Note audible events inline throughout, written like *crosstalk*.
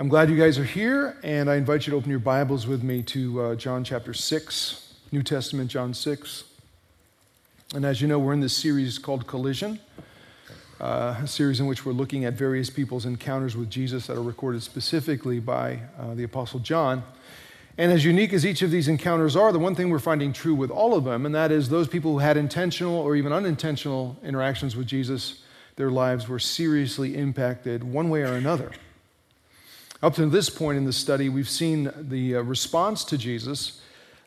I'm glad you guys are here, and I invite you to open your Bibles with me to uh, John chapter 6, New Testament, John 6. And as you know, we're in this series called Collision, uh, a series in which we're looking at various people's encounters with Jesus that are recorded specifically by uh, the Apostle John. And as unique as each of these encounters are, the one thing we're finding true with all of them, and that is those people who had intentional or even unintentional interactions with Jesus, their lives were seriously impacted one way or another. Up to this point in the study, we've seen the uh, response to Jesus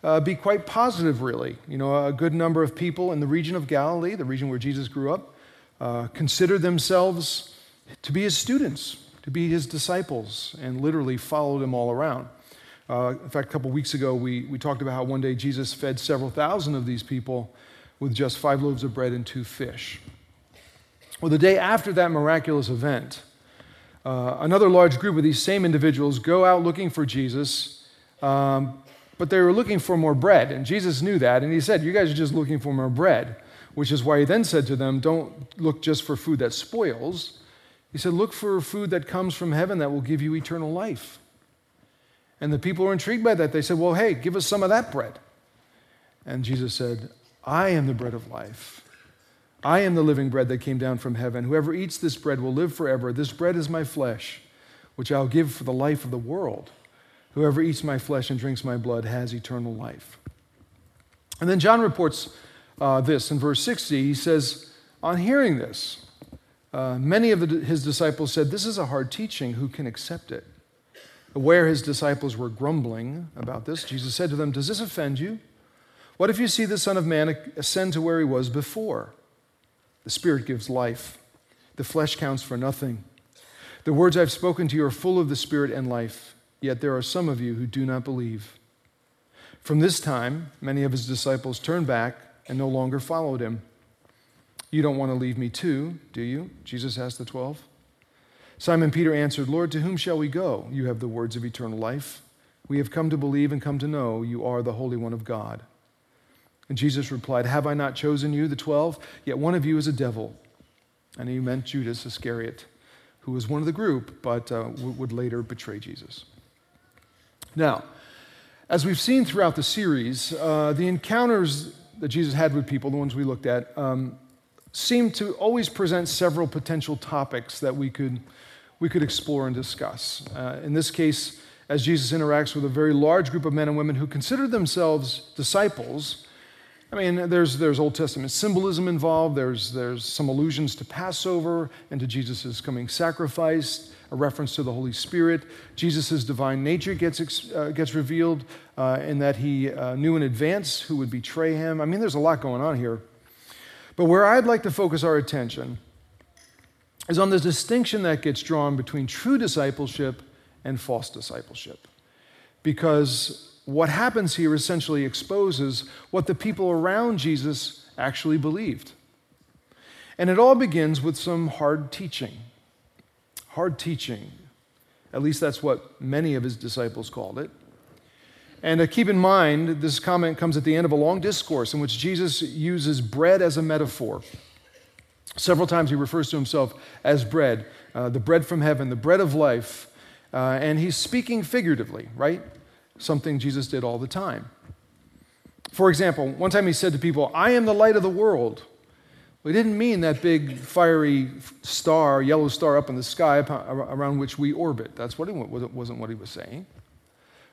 uh, be quite positive, really. You know, a good number of people in the region of Galilee, the region where Jesus grew up, uh, considered themselves to be his students, to be his disciples, and literally followed him all around. Uh, in fact, a couple weeks ago, we, we talked about how one day Jesus fed several thousand of these people with just five loaves of bread and two fish. Well, the day after that miraculous event, uh, another large group of these same individuals go out looking for Jesus, um, but they were looking for more bread. And Jesus knew that, and he said, You guys are just looking for more bread, which is why he then said to them, Don't look just for food that spoils. He said, Look for food that comes from heaven that will give you eternal life. And the people were intrigued by that. They said, Well, hey, give us some of that bread. And Jesus said, I am the bread of life. I am the living bread that came down from heaven. Whoever eats this bread will live forever. This bread is my flesh, which I'll give for the life of the world. Whoever eats my flesh and drinks my blood has eternal life. And then John reports uh, this in verse 60. He says, On hearing this, uh, many of the, his disciples said, This is a hard teaching. Who can accept it? Aware his disciples were grumbling about this, Jesus said to them, Does this offend you? What if you see the Son of Man ascend to where he was before? The Spirit gives life, the flesh counts for nothing. The words I've spoken to you are full of the Spirit and life, yet there are some of you who do not believe. From this time, many of his disciples turned back and no longer followed him. You don't want to leave me too, do you? Jesus asked the twelve. Simon Peter answered, Lord, to whom shall we go? You have the words of eternal life. We have come to believe and come to know you are the Holy One of God. And Jesus replied, Have I not chosen you, the twelve? Yet one of you is a devil. And he meant Judas Iscariot, who was one of the group, but uh, would later betray Jesus. Now, as we've seen throughout the series, uh, the encounters that Jesus had with people, the ones we looked at, um, seem to always present several potential topics that we could we could explore and discuss. Uh, in this case, as Jesus interacts with a very large group of men and women who consider themselves disciples, I mean, there's, there's Old Testament symbolism involved, there's, there's some allusions to Passover and to Jesus' coming sacrifice, a reference to the Holy Spirit. Jesus' divine nature gets, uh, gets revealed uh, in that he uh, knew in advance who would betray him. I mean, there's a lot going on here. But where I'd like to focus our attention is on the distinction that gets drawn between true discipleship and false discipleship. Because what happens here essentially exposes what the people around Jesus actually believed. And it all begins with some hard teaching. Hard teaching. At least that's what many of his disciples called it. And uh, keep in mind, this comment comes at the end of a long discourse in which Jesus uses bread as a metaphor. Several times he refers to himself as bread, uh, the bread from heaven, the bread of life. Uh, and he's speaking figuratively, right? Something Jesus did all the time. For example, one time he said to people, I am the light of the world. He didn't mean that big fiery star, yellow star up in the sky around which we orbit. That's what he wasn't what he was saying.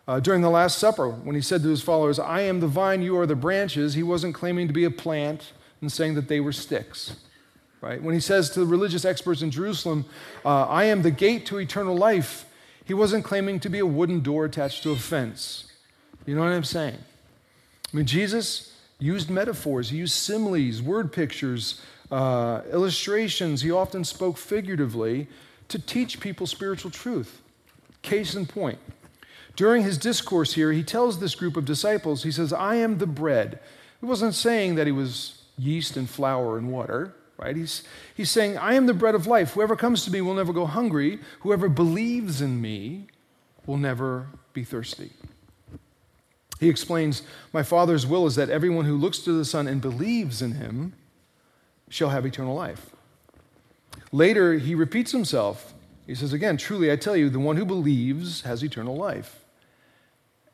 Uh, during the Last Supper, when he said to his followers, I am the vine, you are the branches, he wasn't claiming to be a plant and saying that they were sticks right? When he says to the religious experts in Jerusalem, uh, I am the gate to eternal life, he wasn't claiming to be a wooden door attached to a fence. You know what I'm saying? I mean, Jesus used metaphors, he used similes, word pictures, uh, illustrations. He often spoke figuratively to teach people spiritual truth. Case in point. During his discourse here, he tells this group of disciples, he says, I am the bread. He wasn't saying that he was yeast and flour and water right? He's, he's saying, I am the bread of life. Whoever comes to me will never go hungry. Whoever believes in me will never be thirsty. He explains, My Father's will is that everyone who looks to the Son and believes in him shall have eternal life. Later, he repeats himself He says again, Truly I tell you, the one who believes has eternal life.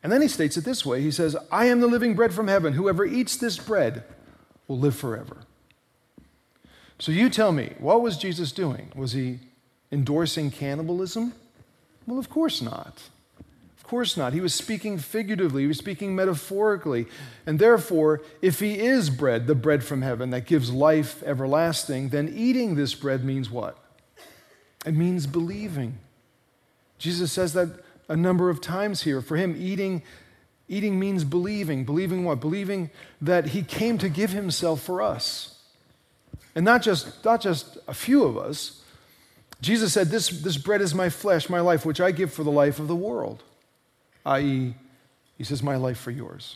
And then he states it this way He says, I am the living bread from heaven. Whoever eats this bread will live forever. So you tell me, what was Jesus doing? Was he endorsing cannibalism? Well, of course not. Of course not. He was speaking figuratively, he was speaking metaphorically. And therefore, if he is bread, the bread from heaven that gives life everlasting, then eating this bread means what? It means believing. Jesus says that a number of times here. For him, eating, eating means believing. Believing what? Believing that he came to give himself for us. And not just, not just a few of us. Jesus said, this, this bread is my flesh, my life, which I give for the life of the world. I.e., he says, my life for yours.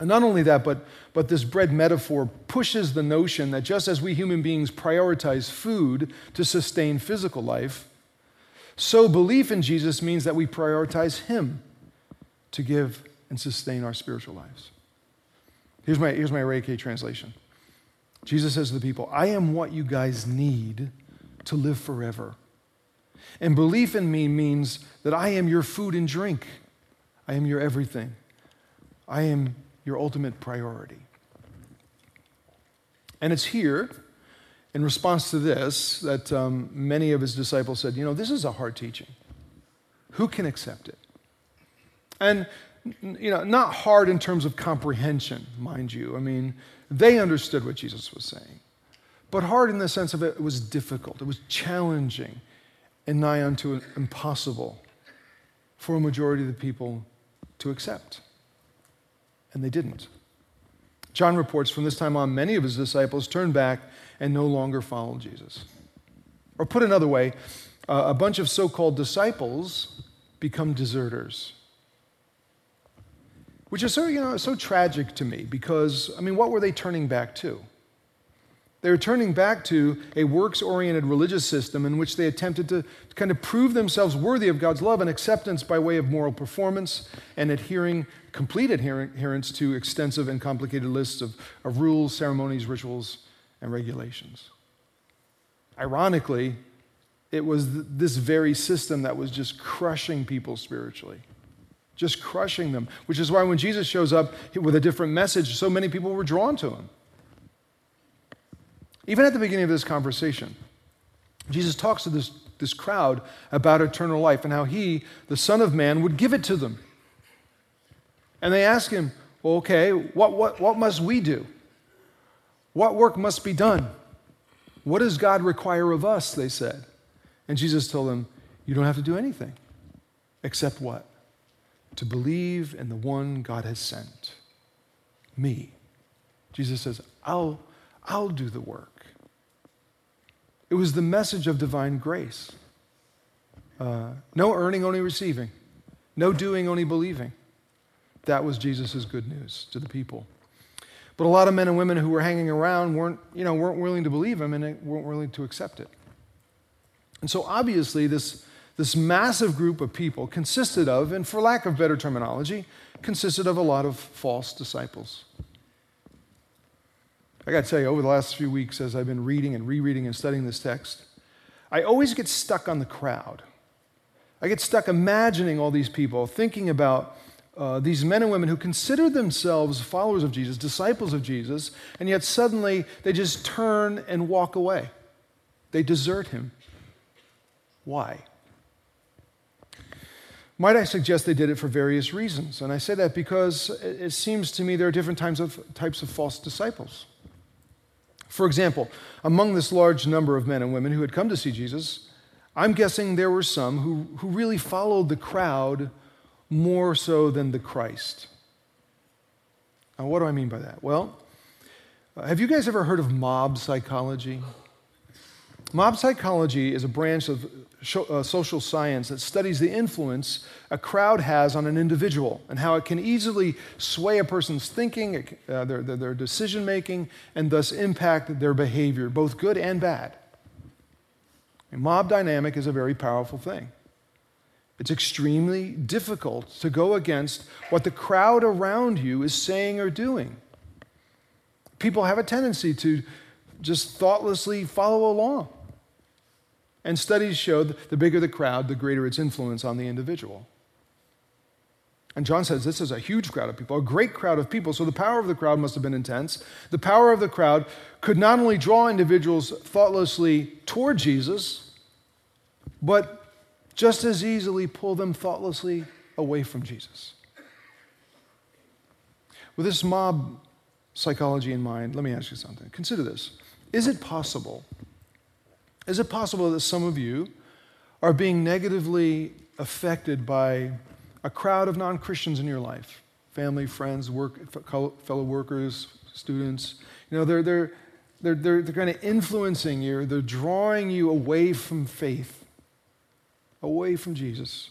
And not only that, but, but this bread metaphor pushes the notion that just as we human beings prioritize food to sustain physical life, so belief in Jesus means that we prioritize Him to give and sustain our spiritual lives. Here's my, here's my Ray K translation Jesus says to the people, I am what you guys need to live forever. And belief in me means that I am your food and drink, I am your everything, I am your ultimate priority. And it's here, in response to this, that um, many of his disciples said, You know, this is a hard teaching. Who can accept it? And, you know, not hard in terms of comprehension, mind you. I mean, they understood what Jesus was saying. But hard in the sense of it, was difficult, it was challenging, and nigh unto impossible for a majority of the people to accept and they didn't. John reports from this time on, many of his disciples turned back and no longer followed Jesus. Or put another way, uh, a bunch of so called disciples become deserters. Which is so, you know, so tragic to me because, I mean, what were they turning back to? They were turning back to a works oriented religious system in which they attempted to kind of prove themselves worthy of God's love and acceptance by way of moral performance and adhering, complete adherence to extensive and complicated lists of, of rules, ceremonies, rituals, and regulations. Ironically, it was this very system that was just crushing people spiritually, just crushing them, which is why when Jesus shows up with a different message, so many people were drawn to him. Even at the beginning of this conversation, Jesus talks to this, this crowd about eternal life and how he, the Son of Man, would give it to them. And they ask him, well, okay, what, what, what must we do? What work must be done? What does God require of us? They said. And Jesus told them, You don't have to do anything except what? To believe in the one God has sent me. Jesus says, I'll, I'll do the work. It was the message of divine grace. Uh, no earning, only receiving. No doing, only believing. That was Jesus' good news to the people. But a lot of men and women who were hanging around weren't, you know, weren't willing to believe him and weren't willing to accept it. And so obviously, this, this massive group of people consisted of, and for lack of better terminology, consisted of a lot of false disciples. I got to tell you, over the last few weeks, as I've been reading and rereading and studying this text, I always get stuck on the crowd. I get stuck imagining all these people, thinking about uh, these men and women who consider themselves followers of Jesus, disciples of Jesus, and yet suddenly they just turn and walk away. They desert him. Why? Might I suggest they did it for various reasons? And I say that because it seems to me there are different types of, types of false disciples. For example, among this large number of men and women who had come to see Jesus, I'm guessing there were some who, who really followed the crowd more so than the Christ. Now, what do I mean by that? Well, uh, have you guys ever heard of mob psychology? Mob psychology is a branch of social science that studies the influence a crowd has on an individual and how it can easily sway a person's thinking, uh, their, their, their decision making, and thus impact their behavior, both good and bad. A mob dynamic is a very powerful thing. It's extremely difficult to go against what the crowd around you is saying or doing. People have a tendency to just thoughtlessly follow along. And studies show the bigger the crowd, the greater its influence on the individual. And John says this is a huge crowd of people, a great crowd of people. So the power of the crowd must have been intense. The power of the crowd could not only draw individuals thoughtlessly toward Jesus, but just as easily pull them thoughtlessly away from Jesus. With this mob psychology in mind, let me ask you something. Consider this. Is it possible? Is it possible that some of you are being negatively affected by a crowd of non Christians in your life? Family, friends, work, fellow workers, students. You know, they're, they're, they're, they're, they're kind of influencing you, they're drawing you away from faith, away from Jesus.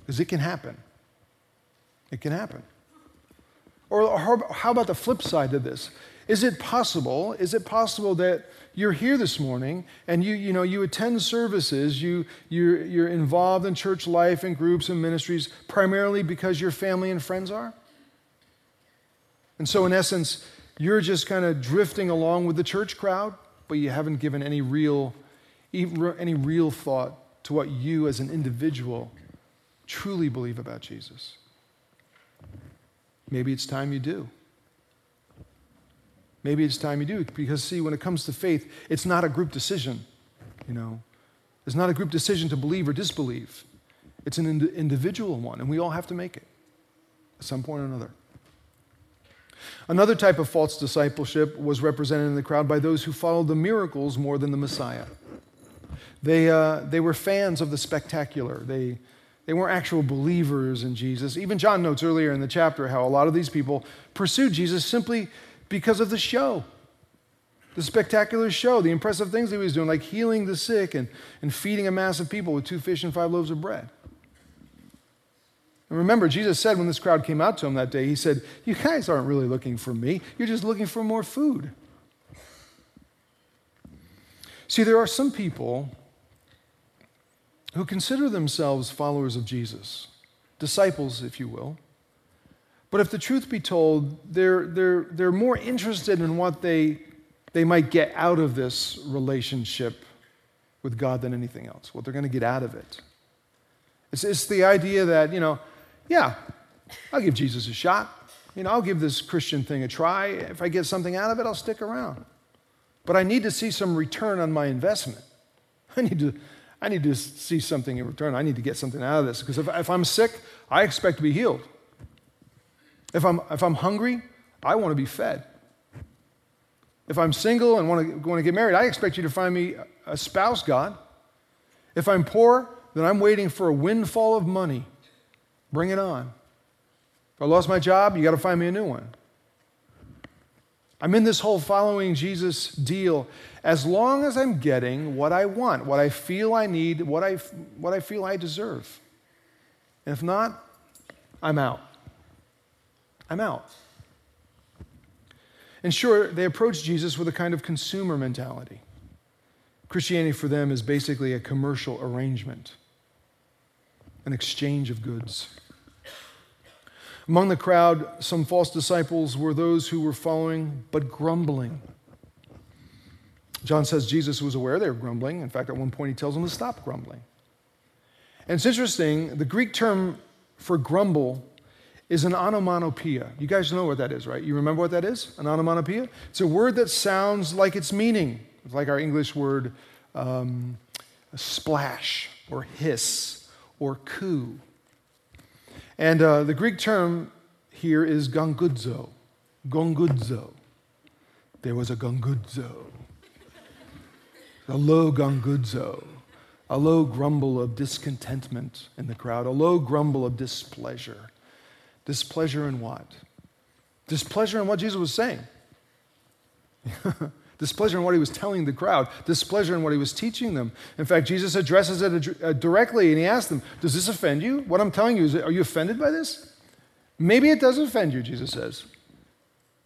Because it can happen. It can happen. Or how about the flip side of this? Is it possible? Is it possible that you're here this morning and you, you know, you attend services, you, you're, you're involved in church life and groups and ministries primarily because your family and friends are? And so, in essence, you're just kind of drifting along with the church crowd, but you haven't given any real, any real thought to what you as an individual truly believe about Jesus. Maybe it's time you do. Maybe it's time you do. Because, see, when it comes to faith, it's not a group decision, you know. It's not a group decision to believe or disbelieve. It's an ind- individual one, and we all have to make it at some point or another. Another type of false discipleship was represented in the crowd by those who followed the miracles more than the Messiah. They, uh, they were fans of the spectacular. They, they weren't actual believers in Jesus. Even John notes earlier in the chapter how a lot of these people pursued Jesus simply because of the show. The spectacular show, the impressive things that he was doing, like healing the sick and, and feeding a mass of people with two fish and five loaves of bread. And remember, Jesus said when this crowd came out to him that day, He said, You guys aren't really looking for me, you're just looking for more food. See, there are some people who consider themselves followers of Jesus, disciples, if you will. But if the truth be told, they're, they're, they're more interested in what they, they might get out of this relationship with God than anything else, what they're going to get out of it. It's, it's the idea that, you know, yeah, I'll give Jesus a shot. You know, I'll give this Christian thing a try. If I get something out of it, I'll stick around. But I need to see some return on my investment. *laughs* I need to, I need to see something in return. I need to get something out of this. Because if, if I'm sick, I expect to be healed. If I'm, if I'm hungry, I want to be fed. If I'm single and want to, want to get married, I expect you to find me a spouse, God. If I'm poor, then I'm waiting for a windfall of money. Bring it on. If I lost my job, you got to find me a new one. I'm in this whole following Jesus deal as long as I'm getting what I want, what I feel I need, what I, what I feel I deserve. And if not, I'm out. I'm out. And sure, they approach Jesus with a kind of consumer mentality. Christianity for them is basically a commercial arrangement, an exchange of goods. Among the crowd, some false disciples were those who were following but grumbling. John says Jesus was aware they were grumbling. In fact, at one point, he tells them to stop grumbling. And it's interesting, the Greek term for grumble is an onomatopoeia. You guys know what that is, right? You remember what that is? An onomatopoeia? It's a word that sounds like its meaning, it's like our English word um, splash or hiss or coo. And uh, the Greek term here is gongudzo. Gongudzo. There was a gongudzo. A low gongudzo. A low grumble of discontentment in the crowd. A low grumble of displeasure. Displeasure in what? Displeasure in what Jesus was saying. *laughs* displeasure in what he was telling the crowd, displeasure in what he was teaching them. In fact, Jesus addresses it uh, directly and he asks them, Does this offend you? What I'm telling you, is, are you offended by this? Maybe it does offend you, Jesus says.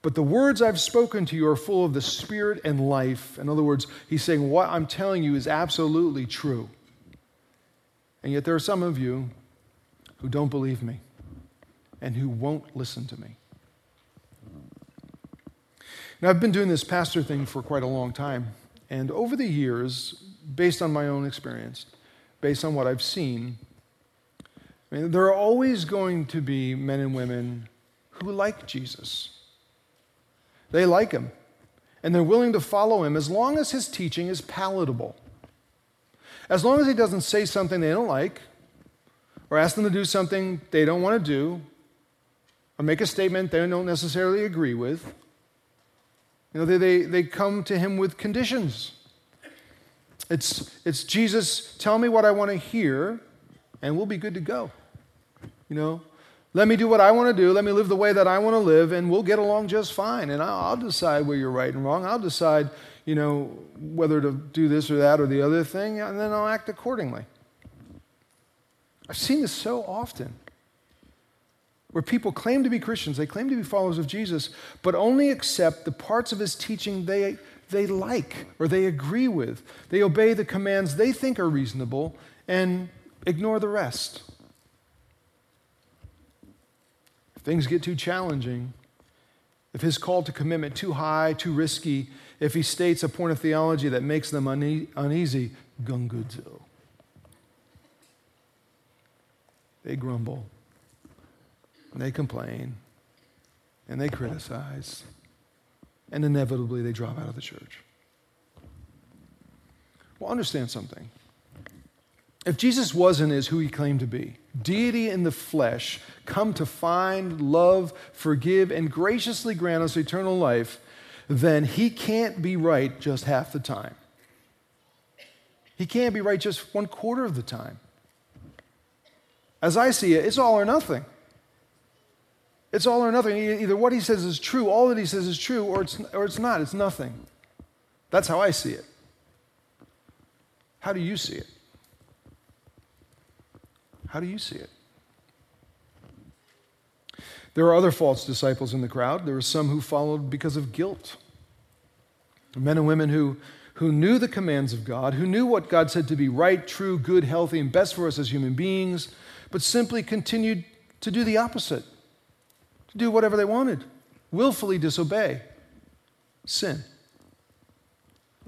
But the words I've spoken to you are full of the spirit and life. In other words, he's saying, What I'm telling you is absolutely true. And yet there are some of you who don't believe me and who won't listen to me. Now, I've been doing this pastor thing for quite a long time. And over the years, based on my own experience, based on what I've seen. I mean, there are always going to be men and women who like Jesus. They like him, and they're willing to follow him as long as his teaching is palatable. As long as he doesn't say something they don't like, or ask them to do something they don't want to do, or make a statement they don't necessarily agree with, you know, they, they, they come to him with conditions. It's, it's Jesus, tell me what I want to hear, and we'll be good to go. You know, let me do what I want to do. Let me live the way that I want to live, and we'll get along just fine. And I'll, I'll decide where you're right and wrong. I'll decide, you know, whether to do this or that or the other thing, and then I'll act accordingly. I've seen this so often where people claim to be Christians, they claim to be followers of Jesus, but only accept the parts of his teaching they, they like or they agree with. They obey the commands they think are reasonable and ignore the rest. If things get too challenging, if his call to commitment too high, too risky, if he states a point of theology that makes them une- uneasy, gungudzo. They grumble and they complain and they criticize, and inevitably they drop out of the church. Well, understand something. If Jesus wasn't is who he claimed to be, deity in the flesh, come to find, love, forgive, and graciously grant us eternal life, then he can't be right just half the time. He can't be right just one quarter of the time. As I see it, it's all or nothing. It's all or nothing. Either what he says is true, all that he says is true, or it's, or it's not. It's nothing. That's how I see it. How do you see it? How do you see it? There are other false disciples in the crowd. There were some who followed because of guilt. Men and women who, who knew the commands of God, who knew what God said to be right, true, good, healthy, and best for us as human beings, but simply continued to do the opposite do whatever they wanted, willfully disobey, sin.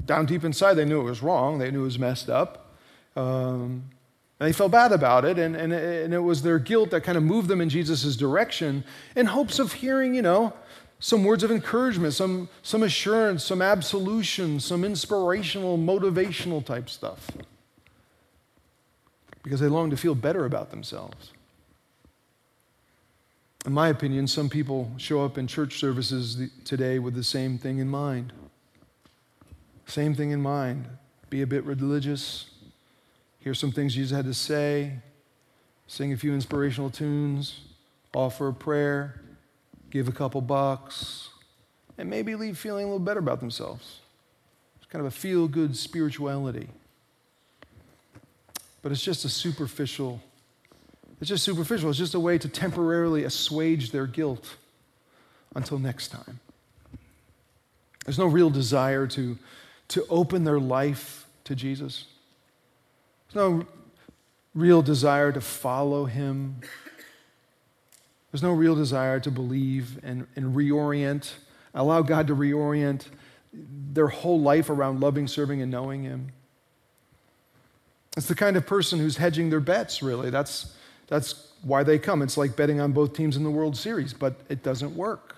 Down deep inside, they knew it was wrong, they knew it was messed up. Um, and they felt bad about it, and, and, and it was their guilt that kind of moved them in Jesus' direction in hopes of hearing, you know, some words of encouragement, some, some assurance, some absolution, some inspirational, motivational type stuff. Because they longed to feel better about themselves. In my opinion, some people show up in church services today with the same thing in mind. Same thing in mind. Be a bit religious, hear some things Jesus had to say, sing a few inspirational tunes, offer a prayer, give a couple bucks, and maybe leave feeling a little better about themselves. It's kind of a feel good spirituality. But it's just a superficial it's just superficial. It's just a way to temporarily assuage their guilt until next time. There's no real desire to, to open their life to Jesus. There's no real desire to follow him. There's no real desire to believe and, and reorient, allow God to reorient their whole life around loving, serving, and knowing him. It's the kind of person who's hedging their bets, really. That's, that's why they come. It's like betting on both teams in the World Series, but it doesn't work.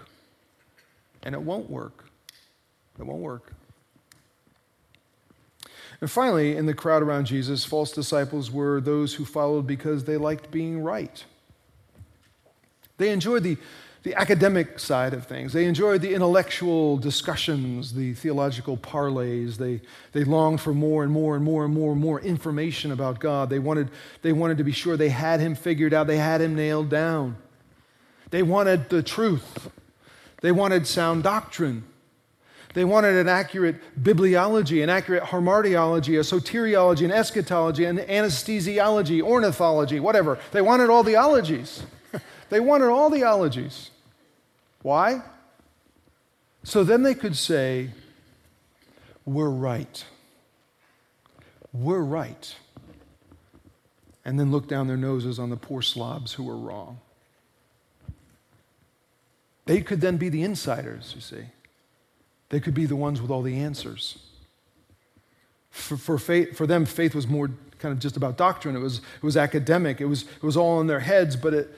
And it won't work. It won't work. And finally, in the crowd around Jesus, false disciples were those who followed because they liked being right. They enjoyed the the academic side of things. They enjoyed the intellectual discussions, the theological parlays. They, they longed for more and more and more and more and more information about God. They wanted, they wanted to be sure they had Him figured out, they had Him nailed down. They wanted the truth, they wanted sound doctrine. They wanted an accurate bibliology, an accurate hamartiology, a soteriology, an eschatology, an anesthesiology, ornithology, whatever. They wanted all the ologies. *laughs* they wanted all the ologies. Why? So then they could say, We're right. We're right. And then look down their noses on the poor slobs who were wrong. They could then be the insiders, you see. They could be the ones with all the answers. For, for, faith, for them, faith was more kind of just about doctrine. It was, it was academic. It was, it was all in their heads, but it,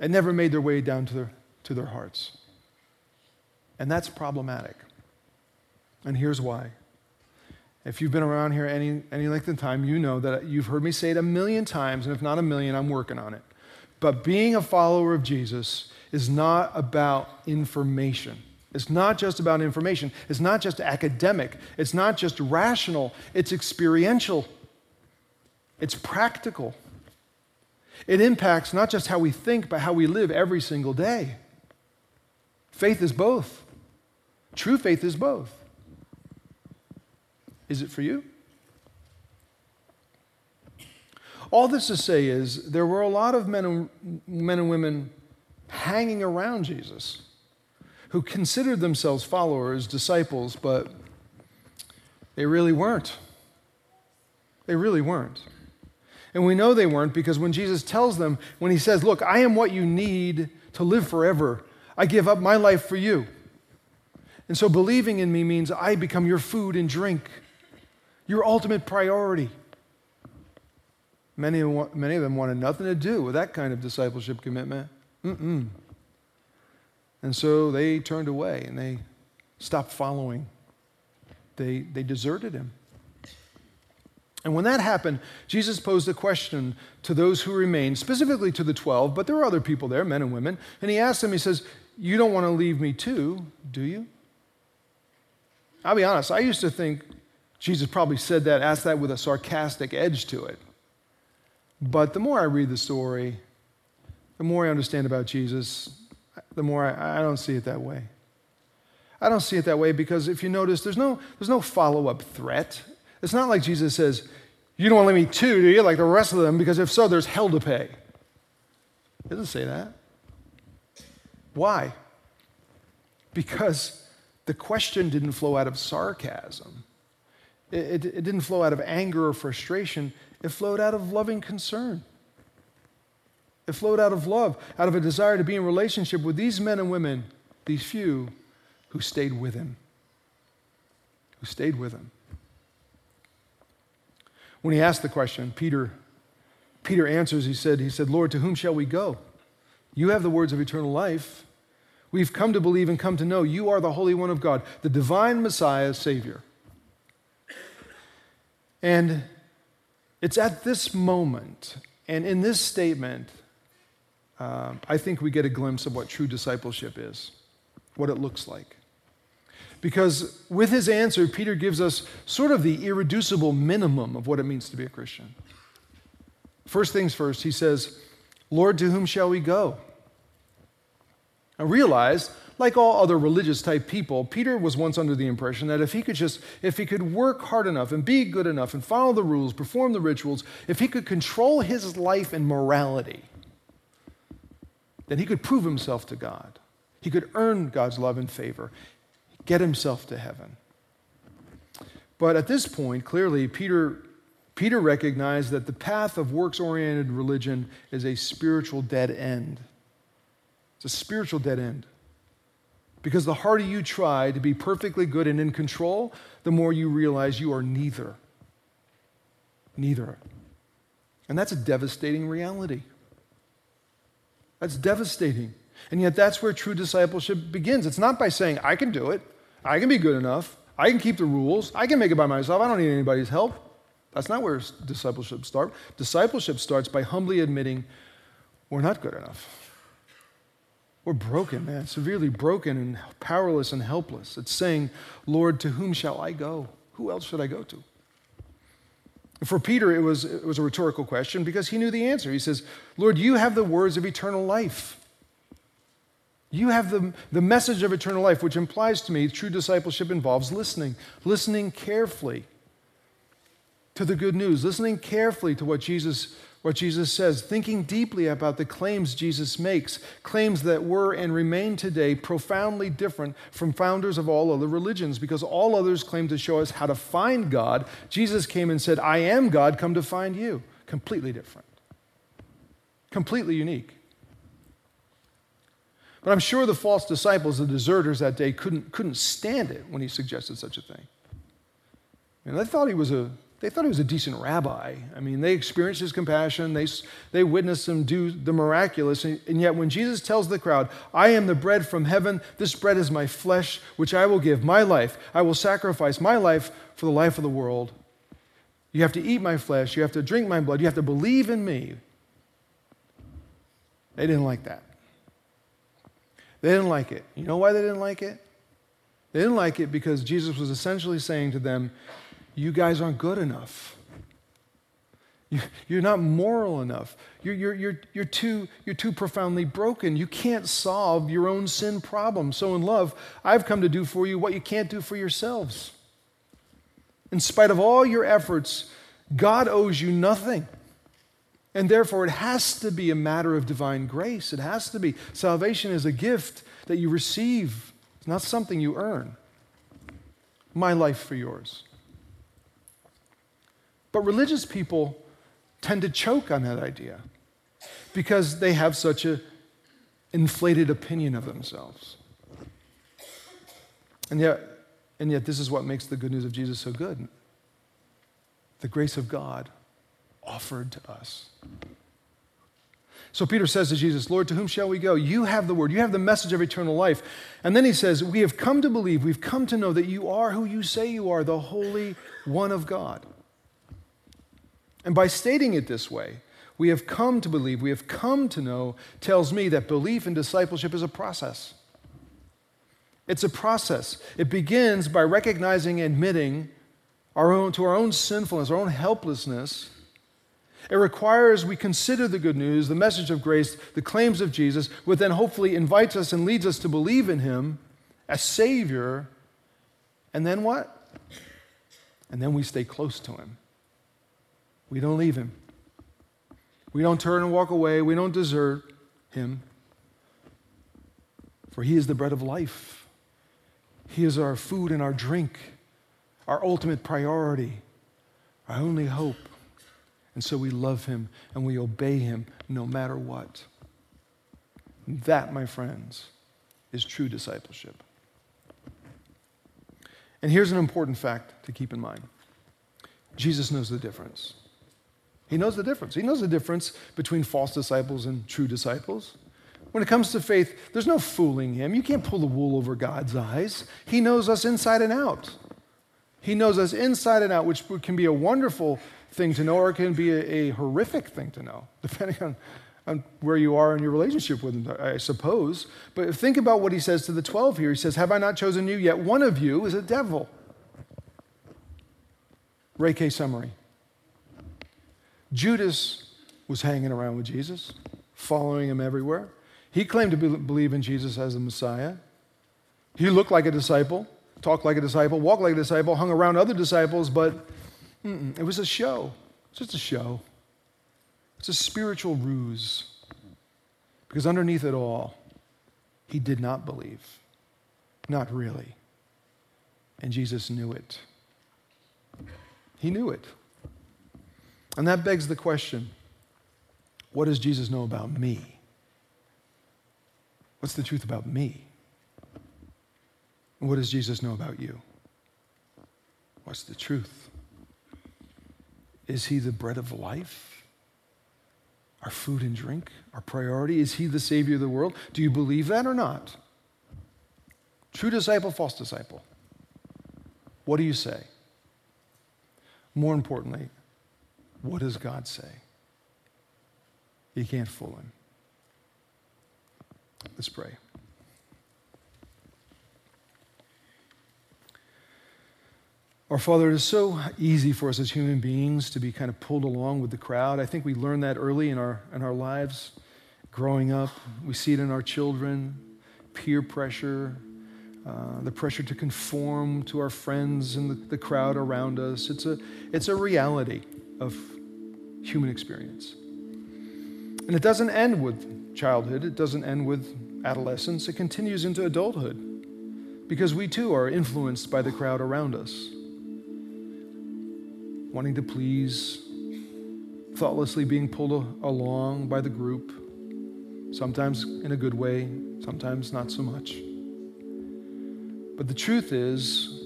it never made their way down to their, to their hearts. And that's problematic. And here's why. If you've been around here any, any length of time, you know that you've heard me say it a million times, and if not a million, I'm working on it. But being a follower of Jesus is not about information. It's not just about information. It's not just academic. It's not just rational. It's experiential. It's practical. It impacts not just how we think, but how we live every single day. Faith is both. True faith is both. Is it for you? All this to say is there were a lot of men and, men and women hanging around Jesus who considered themselves followers, disciples, but they really weren't. They really weren't. And we know they weren't because when Jesus tells them, when he says, Look, I am what you need to live forever, I give up my life for you. And so believing in me means I become your food and drink your ultimate priority. Many, many of them wanted nothing to do with that kind of discipleship commitment. Mm-mm. And so they turned away and they stopped following. They, they deserted him. And when that happened, Jesus posed a question to those who remained, specifically to the 12, but there were other people there, men and women. And he asked them, he says, You don't want to leave me too, do you? I'll be honest, I used to think Jesus probably said that, asked that with a sarcastic edge to it. But the more I read the story, the more I understand about Jesus, the more I, I don't see it that way. I don't see it that way because if you notice, there's no, there's no follow up threat. It's not like Jesus says, You don't want to let me too, do you? Like the rest of them, because if so, there's hell to pay. It doesn't say that. Why? Because the question didn't flow out of sarcasm. It, it, it didn't flow out of anger or frustration, it flowed out of loving concern. It flowed out of love, out of a desire to be in relationship with these men and women, these few who stayed with him. Who stayed with him. When he asked the question, Peter, Peter answers, he said, he said, Lord, to whom shall we go? You have the words of eternal life. We've come to believe and come to know you are the Holy One of God, the divine Messiah, Savior. And it's at this moment and in this statement, uh, I think we get a glimpse of what true discipleship is, what it looks like. Because with his answer, Peter gives us sort of the irreducible minimum of what it means to be a Christian. First things first, he says, Lord, to whom shall we go? Now realize like all other religious type people, Peter was once under the impression that if he could just, if he could work hard enough and be good enough and follow the rules, perform the rituals, if he could control his life and morality, then he could prove himself to God. He could earn God's love and favor, get himself to heaven. But at this point, clearly, Peter, Peter recognized that the path of works oriented religion is a spiritual dead end. It's a spiritual dead end. Because the harder you try to be perfectly good and in control, the more you realize you are neither. Neither. And that's a devastating reality. That's devastating. And yet, that's where true discipleship begins. It's not by saying, I can do it, I can be good enough, I can keep the rules, I can make it by myself, I don't need anybody's help. That's not where discipleship starts. Discipleship starts by humbly admitting, we're not good enough. We're broken, man, severely broken and powerless and helpless. It's saying, Lord, to whom shall I go? Who else should I go to? For Peter, it was, it was a rhetorical question because he knew the answer. He says, Lord, you have the words of eternal life. You have the, the message of eternal life, which implies to me true discipleship involves listening, listening carefully to the good news, listening carefully to what Jesus what Jesus says, thinking deeply about the claims Jesus makes, claims that were and remain today profoundly different from founders of all other religions, because all others claim to show us how to find God. Jesus came and said, I am God, come to find you. Completely different, completely unique. But I'm sure the false disciples, the deserters that day, couldn't, couldn't stand it when he suggested such a thing. And they thought he was a they thought he was a decent rabbi. I mean, they experienced his compassion, they, they witnessed him do the miraculous. And, and, yet, when Jesus tells the crowd, I am the bread from heaven, this bread is my flesh, which I will give my life, I will sacrifice my life for the life of the world. You have to eat my flesh, you have to drink my blood, you have to believe in me. They didn't like that. They didn't like it. You know why they didn't like it? They didn't like it because Jesus was essentially saying to them, You guys aren't good enough. You're not moral enough. You're, you're, you're, you're, too, you're too profoundly broken. You can't solve your own sin problem. So, in love, I've come to do for you what you can't do for yourselves. In spite of all your efforts, God owes you nothing. And therefore, it has to be a matter of divine grace. It has to be. Salvation is a gift that you receive, it's not something you earn. My life for yours. But religious people tend to choke on that idea because they have such an inflated opinion of themselves. And yet, and yet, this is what makes the good news of Jesus so good the grace of God offered to us. So Peter says to Jesus, Lord, to whom shall we go? You have the word, you have the message of eternal life. And then he says, We have come to believe, we've come to know that you are who you say you are, the Holy One of God. And by stating it this way, we have come to believe, we have come to know, tells me that belief and discipleship is a process. It's a process. It begins by recognizing and admitting our own, to our own sinfulness, our own helplessness, it requires we consider the good news, the message of grace, the claims of Jesus, which then hopefully invites us and leads us to believe in him as Savior. And then what? And then we stay close to him. We don't leave him. We don't turn and walk away. We don't desert him. For he is the bread of life. He is our food and our drink, our ultimate priority, our only hope. And so we love him and we obey him no matter what. That, my friends, is true discipleship. And here's an important fact to keep in mind Jesus knows the difference. He knows the difference. He knows the difference between false disciples and true disciples. When it comes to faith, there's no fooling him. You can't pull the wool over God's eyes. He knows us inside and out. He knows us inside and out, which can be a wonderful thing to know, or it can be a, a horrific thing to know, *laughs* depending on, on where you are in your relationship with him, I suppose. But think about what he says to the 12 here. He says, Have I not chosen you? Yet one of you is a devil. Ray K. summary Judas was hanging around with Jesus, following him everywhere. He claimed to be, believe in Jesus as the Messiah. He looked like a disciple, talked like a disciple, walked like a disciple, hung around other disciples, but It was a show, it's just a show. It's a spiritual ruse. Because underneath it all, he did not believe. Not really. And Jesus knew it. He knew it. And that begs the question what does Jesus know about me? What's the truth about me? And what does Jesus know about you? What's the truth? Is he the bread of life? Our food and drink? Our priority? Is he the Savior of the world? Do you believe that or not? True disciple, false disciple. What do you say? More importantly, what does God say? You can't fool him. Let's pray. Our Father, it is so easy for us as human beings to be kind of pulled along with the crowd. I think we learn that early in our, in our lives, growing up. We see it in our children, peer pressure, uh, the pressure to conform to our friends and the, the crowd around us. It's a, it's a reality of human experience. And it doesn't end with childhood, it doesn't end with adolescence, it continues into adulthood because we too are influenced by the crowd around us wanting to please, thoughtlessly being pulled along by the group, sometimes in a good way, sometimes not so much. But the truth is,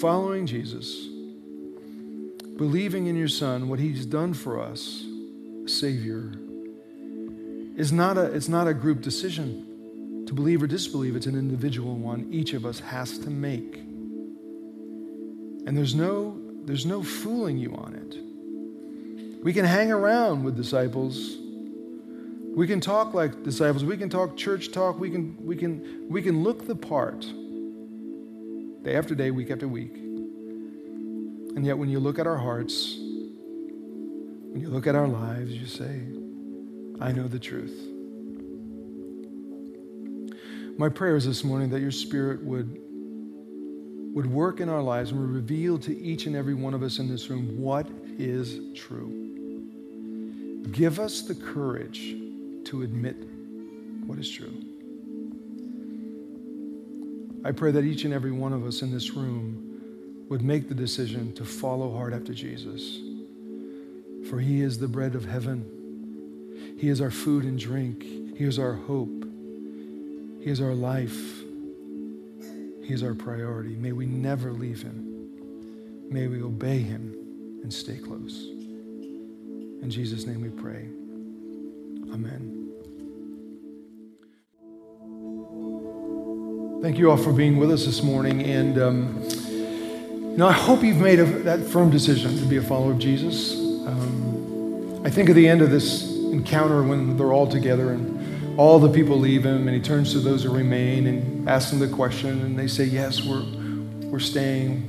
following Jesus, believing in your Son, what He's done for us, Savior, is not a, it's not a group decision to believe or disbelieve. It's an individual one each of us has to make. And there's no, there's no fooling you on it. We can hang around with disciples. We can talk like disciples. We can talk church talk. We can, we can, we can look the part day after day, week after week. And yet, when you look at our hearts, when you look at our lives, you say, I know the truth. My prayer is this morning that your Spirit would, would work in our lives and would reveal to each and every one of us in this room what is true. Give us the courage to admit what is true. I pray that each and every one of us in this room would make the decision to follow hard after Jesus. For he is the bread of heaven. He is our food and drink. He is our hope. He is our life. He is our priority. May we never leave him. May we obey him and stay close. In Jesus' name we pray. Amen. Thank you all for being with us this morning. And, um, know, I hope you've made a, that firm decision to be a follower of Jesus. Um, I think at the end of this encounter, when they're all together and all the people leave him, and he turns to those who remain and asks them the question, and they say, Yes, we're, we're staying.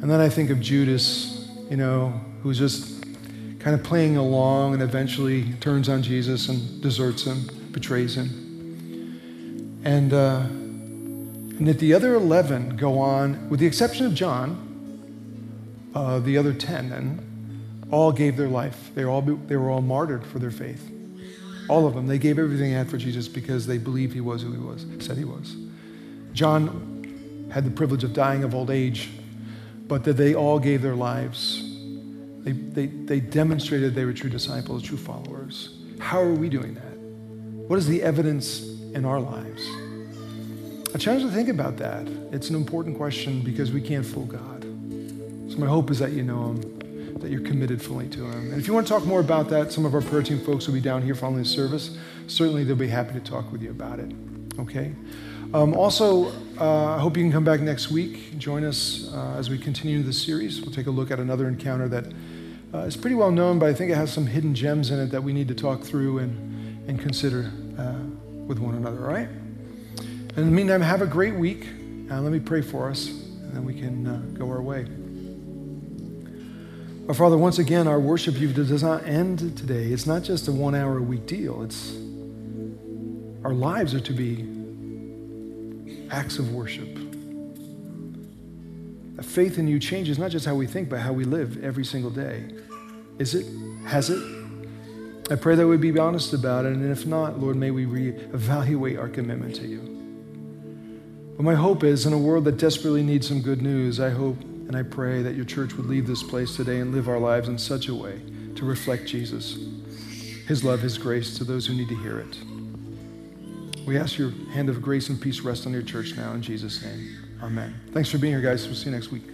And then I think of Judas, you know, who's just kind of playing along and eventually turns on Jesus and deserts him, betrays him. And, uh, and that the other 11 go on, with the exception of John, uh, the other 10 then, all gave their life. They were, all, they were all martyred for their faith. All of them. They gave everything they had for Jesus because they believed he was who he was, said he was. John had the privilege of dying of old age, but that they all gave their lives. They, they, they demonstrated they were true disciples, true followers. How are we doing that? What is the evidence in our lives? I challenge you to think about that. It's an important question because we can't fool God. So my hope is that you know Him, that you're committed fully to Him. And if you want to talk more about that, some of our prayer team folks will be down here following the service. Certainly, they'll be happy to talk with you about it. Okay. Um, also, uh, I hope you can come back next week. Join us uh, as we continue the series. We'll take a look at another encounter that uh, is pretty well known, but I think it has some hidden gems in it that we need to talk through and, and consider uh, with one another, all right? In the meantime, have a great week. Uh, let me pray for us, and then we can uh, go our way. Our Father, once again, our worship you does not end today. It's not just a one hour a week deal. It's our lives are to be acts of worship. A faith in you changes not just how we think, but how we live every single day. Is it? Has it? I pray that we be honest about it, and if not, Lord, may we reevaluate our commitment to you. But my hope is in a world that desperately needs some good news, I hope and I pray that your church would leave this place today and live our lives in such a way to reflect Jesus, his love, his grace to those who need to hear it. We ask your hand of grace and peace rest on your church now in Jesus' name. Amen. Thanks for being here, guys. We'll see you next week.